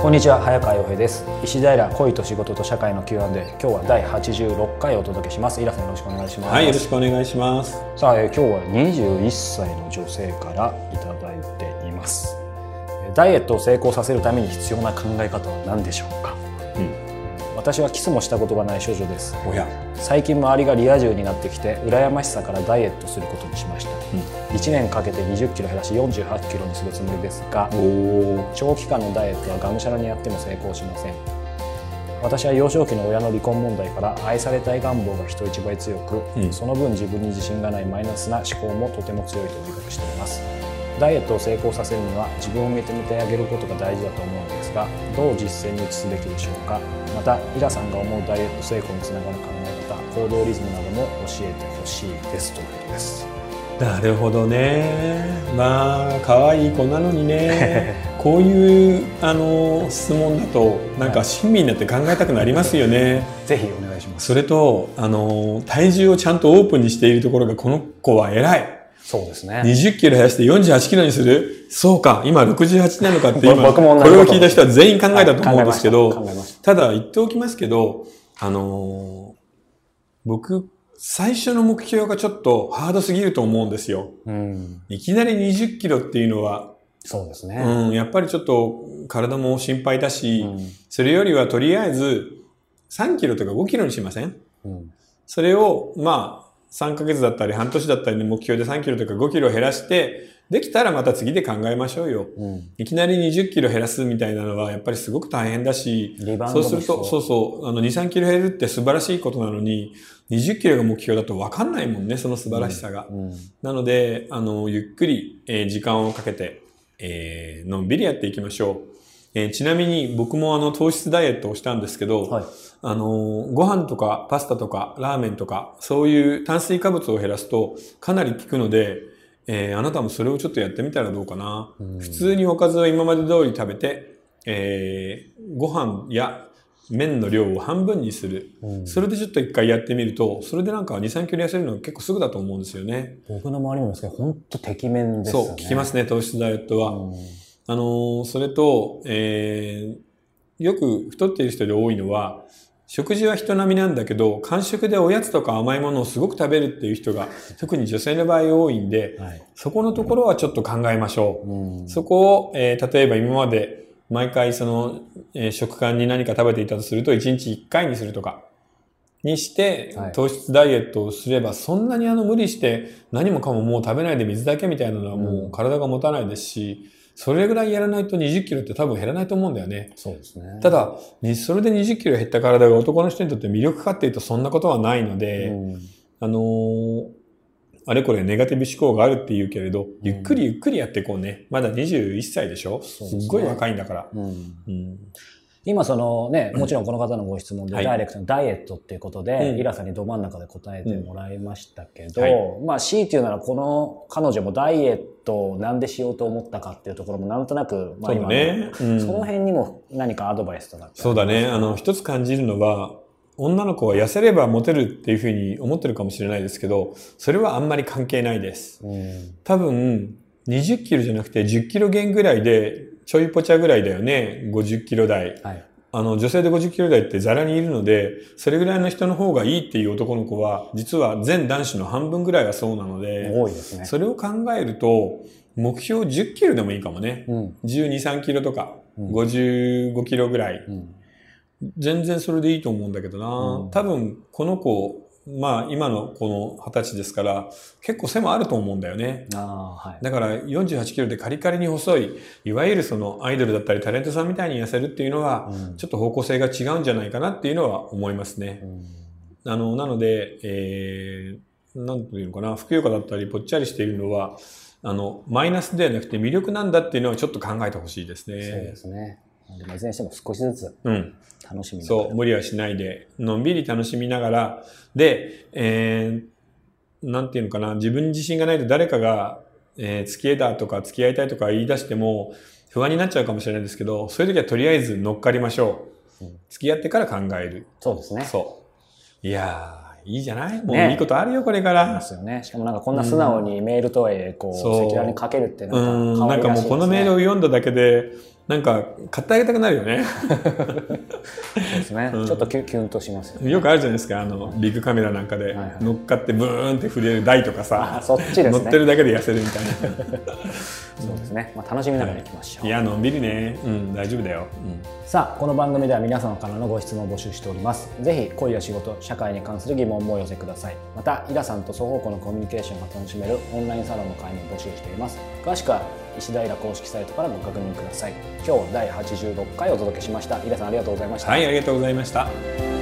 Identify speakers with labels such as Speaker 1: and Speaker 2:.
Speaker 1: こんにちは早川洋平です。石平恋と仕事と社会の Q&A 今日は第86回お届けします。イラさんよろしくお願いします。
Speaker 2: はい、よろしくお願いします。
Speaker 1: さあ、えー今日は21歳の女性からいただいています。えーダイエットを成功させるために必要な考え方は何でしょうか、私はキスもしたことがない少女です。
Speaker 2: おや、
Speaker 1: 最近周りがリア充になってきて羨ましさからダイエットすることにしました、1年かけて2 0キロ減らし4 8キロにするつもりですが長期間のダイエットはがむしゃらにやっても成功しません。私は幼少期の親の離婚問題から愛されたい願望が人一倍強く、
Speaker 2: うん。
Speaker 1: その分自分に自信がないマイナスな思考もとても強いと自覚していますダイエットを成功させるには自分を認めてあげることが大事だと思うのですがどう実践に移すべきでしょうか？またイラさんが思うダイエット成功につながる考え方行動リズムなども教えてほしいですということです
Speaker 2: なるほどね。まあ、可愛い子なのにね。こういうあの質問だとなんか親身になって考えたくなりますよね。
Speaker 1: ぜひお願いします
Speaker 2: それとあの体重をちゃんとオープンにしているところがこの子は偉い。
Speaker 1: そうですね。
Speaker 2: 20キロ減らして48キロにする？そうか、今68なのかって今、これを聞いた人は全員考えたと思うんですけど、
Speaker 1: はいた。た
Speaker 2: だ言っておきますけど、あのー僕、最初の目標がちょっとハードすぎると思うんですよ。
Speaker 1: うん。
Speaker 2: いきなり20キロっていうのは、
Speaker 1: そうですね、
Speaker 2: うん、やっぱりちょっと体も心配だし、
Speaker 1: うん。
Speaker 2: それよりはとりあえず3キロとか5キロにしません？
Speaker 1: うん。
Speaker 2: それを、まあ、3ヶ月だったり半年だったりの目標で3キロとか5キロ減らして、できたらまた次で考えましょうよ。
Speaker 1: うん
Speaker 2: いきなり20キロ減らすみたいなのはやっぱりすごく大変だし、そうすると、
Speaker 1: そう
Speaker 2: そうあの、2、3キロ減るって素晴らしいことなのに、20キロが目標だと分かんないもんね、その素晴らしさが。
Speaker 1: うん
Speaker 2: なので、あの、ゆっくり、えー時間をかけて、えーのんびりやっていきましょう。えーちなみに僕もあの、糖質ダイエットをしたんですけど、
Speaker 1: はい
Speaker 2: あのーご飯とかパスタとかラーメンとか、そういう炭水化物を減らすとかなり効くので、えーあなたもそれをちょっとやってみたらどうかな。
Speaker 1: うん
Speaker 2: 普通におかずを今まで通り食べて、えーご飯や麺の量を半分にする。
Speaker 1: うん
Speaker 2: それでちょっと一回やってみると、それでなんか2、3キロ痩せるのは結構すぐだと思うんですよね。
Speaker 1: 僕の周りもですけど本当てきめんですよね
Speaker 2: そう、聞きますね、糖質ダイエットは。
Speaker 1: うん
Speaker 2: あのーそれと、えーよく太っている人で多いのは、食事は人並みなんだけど、間食でおやつとか甘いものをすごく食べるっていう人が、特に女性の場合多いんで、
Speaker 1: はい。
Speaker 2: そこのところはちょっと考えましょう。
Speaker 1: うん。
Speaker 2: そこを、えー例えば今まで毎回その、えー食間に何か食べていたとすると、1日1回にするとか、にして
Speaker 1: はい、
Speaker 2: 糖質ダイエットをすれば、そんなにあの無理して何もかももう食べないで水だけみたいなのはもう体が持たないですし、それぐらいやらないと20キロって多分減らないと思うんだよね。
Speaker 1: そうですね
Speaker 2: ただ、にそれで20キロ減った体が男の人にとって魅力かっていうとそんなことはないので、
Speaker 1: うん
Speaker 2: あのーあれこれネガティブ思考があるって言うけれど、ゆっくりゆっくりやっていこうね。まだ21歳でしょ？すっごい若いんだから。
Speaker 1: うん
Speaker 2: うん。
Speaker 1: 今そのね、もちろんこの方のご質問で
Speaker 2: はい。
Speaker 1: ダイレクトのダイエットっていうことで、
Speaker 2: うん。
Speaker 1: イラさんにど真ん中で答えてもらいましたけど、
Speaker 2: うん。はい。
Speaker 1: まあ強いて言うならこの彼女もダイエットをなんでしようと思ったかっていうところもなんとなく、まあ
Speaker 2: そうだね。うん。
Speaker 1: その辺にも何かアドバイスとなって
Speaker 2: そうだね。あの、一つ感じるのは、女の子は痩せればモテるっていうふうに思ってるかもしれないですけど、それはあんまり関係ないです。
Speaker 1: うん。
Speaker 2: 多分、20キロじゃなくて10キロ減ぐらいで、ちょいぽちゃぐらいだよね。50キロ台。
Speaker 1: はい。
Speaker 2: あの、女性で50キロ台ってザラにいるので、それぐらいの人の方がいいっていう男の子は、実は全男子の半分ぐらいはそうなので、
Speaker 1: 多いですね。
Speaker 2: それを考えると、目標10キロでもいいかもね。
Speaker 1: うん。
Speaker 2: 12、3キロとか、
Speaker 1: うん
Speaker 2: 55キロぐらい。
Speaker 1: うん。
Speaker 2: 全然それでいいと思うんだけどな。
Speaker 1: うん
Speaker 2: 多分、この子、まあ、今のこの20歳ですから、結構背もあると思うんだよね。
Speaker 1: はい。
Speaker 2: だから48キロでカリカリに細い、いわゆるそのアイドルだったりタレントさんみたいに痩せるっていうのは、
Speaker 1: うん
Speaker 2: ちょっと方向性が違うんじゃないかなっていうのは思いますね。
Speaker 1: うん
Speaker 2: あの、なので、えー、なんていうのかな、ふくよかだったりぽっちゃりしているのは、あの、マイナスではなくて魅力なんだっていうのはちょっと考えてほしいです
Speaker 1: そうで
Speaker 2: ね。
Speaker 1: すね。でもいずれにしても少しずつ
Speaker 2: うん。
Speaker 1: 楽しみながら
Speaker 2: そう、無理はしないで、のんびり楽しみながら、で、えー、なんていうのかな、自分に自信がないと誰かが、えー付き合いだとか付き合いたいとか言い出しても不安になっちゃうかもしれないですけど、そういう時はとりあえず乗っかりましょう。
Speaker 1: うん
Speaker 2: 付き合ってから考える。
Speaker 1: そうですね。
Speaker 2: そう。いやー、いいじゃない？もう
Speaker 1: ね
Speaker 2: いいことあるよ、これか
Speaker 1: で
Speaker 2: ら。
Speaker 1: すよね。しかもなんかこんな素直にメールとはいえ、こう、
Speaker 2: そう
Speaker 1: 赤裸々に書けるって
Speaker 2: う
Speaker 1: なん
Speaker 2: ん、
Speaker 1: か可愛らしいですね。
Speaker 2: なんかもうこのメールを読んだだけで、なんか買ってあげたくなるよね。
Speaker 1: そうですね、
Speaker 2: うん。
Speaker 1: ちょっとキュキュンとしますよね。
Speaker 2: よくあるじゃないですかあのビッグカメラなんかで
Speaker 1: はいはい。
Speaker 2: 乗っかってブーンって触れる台とか
Speaker 1: あ
Speaker 2: さ、
Speaker 1: そっちです
Speaker 2: 乗
Speaker 1: ね
Speaker 2: ってるだけで痩せるみたいな。
Speaker 1: そうですね、まあ、楽しみながらい。きましょう、
Speaker 2: いやのんびりね。うん大丈夫だよ、
Speaker 1: さあこの番組では皆様からのご質問を募集しております。ぜひ恋や仕事社会に関する疑問もお寄せください。またイラさんと双方向のコミュニケーションが楽しめるオンラインサロンの会も募集しています。詳しくは石平公式サイトからご確認ください。今日第86回お届けしました。イラさんありがとうございました、
Speaker 2: はいありがとうございました。